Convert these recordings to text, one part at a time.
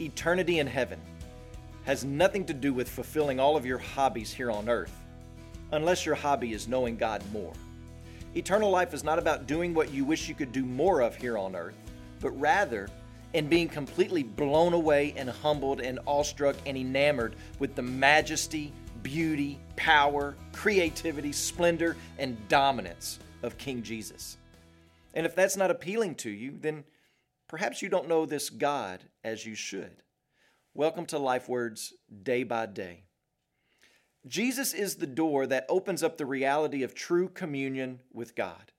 eternity in heaven has nothing to do with fulfilling all of your hobbies here on earth, unless your hobby is knowing God more. Eternal life is not about doing what you wish you could do more of here on earth, but rather in being completely blown away and humbled and awestruck and enamored with the majesty, beauty, power, creativity, splendor, and dominance of King Jesus. And if that's not appealing to you, then perhaps you don't know this God as you should. Welcome to Life Words Day by Day. Jesus is the door that opens up the reality of true communion with God.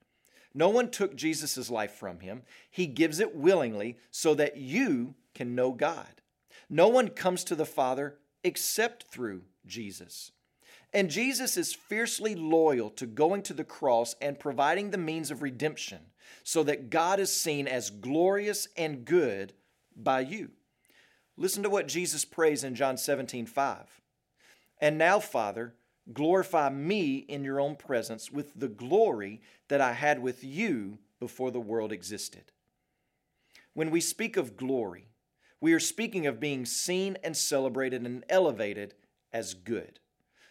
No one took Jesus' life from him. He gives it willingly so that you can know God. No one comes to the Father except through Jesus. And Jesus is fiercely loyal to going to the cross and providing the means of redemption so that God is seen as glorious and good by you. Listen to what Jesus prays in John 17, 5. And now, Father, glorify me in your own presence with the glory that I had with you before the world existed. When we speak of glory, we are speaking of being seen and celebrated and elevated as good.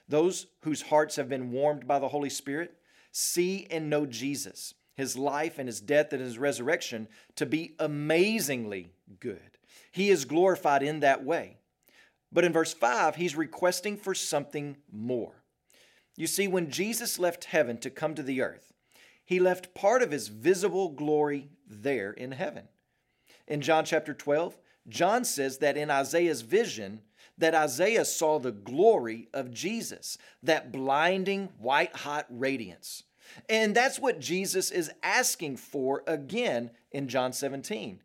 Those whose hearts have been warmed by the Holy Spirit see and know Jesus, his life and his death and his resurrection to be amazingly good. He is glorified in that way. But in verse 5, he's requesting for something more. You see, when Jesus left heaven to come to the earth, he left part of his visible glory there in heaven. In John chapter 12, John says that in Isaiah's vision, that Isaiah saw the glory of Jesus, that blinding white hot radiance. And that's what Jesus is asking for again in John 17.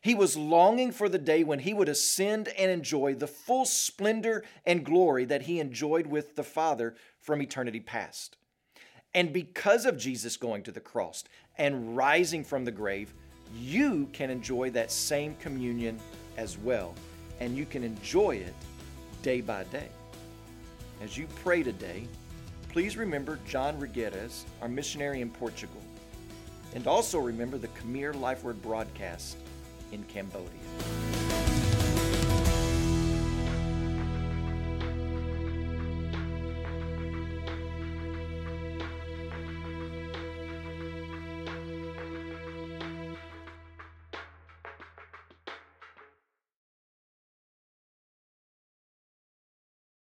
He was longing for the day when he would ascend and enjoy the full splendor and glory that he enjoyed with the Father from eternity past. And because of Jesus going to the cross and rising from the grave, you can enjoy that same communion as well. And you can enjoy it day by day. As you pray today, please remember John Regueres, our missionary in Portugal. And also remember the Khmer Life Word broadcast in Cambodia.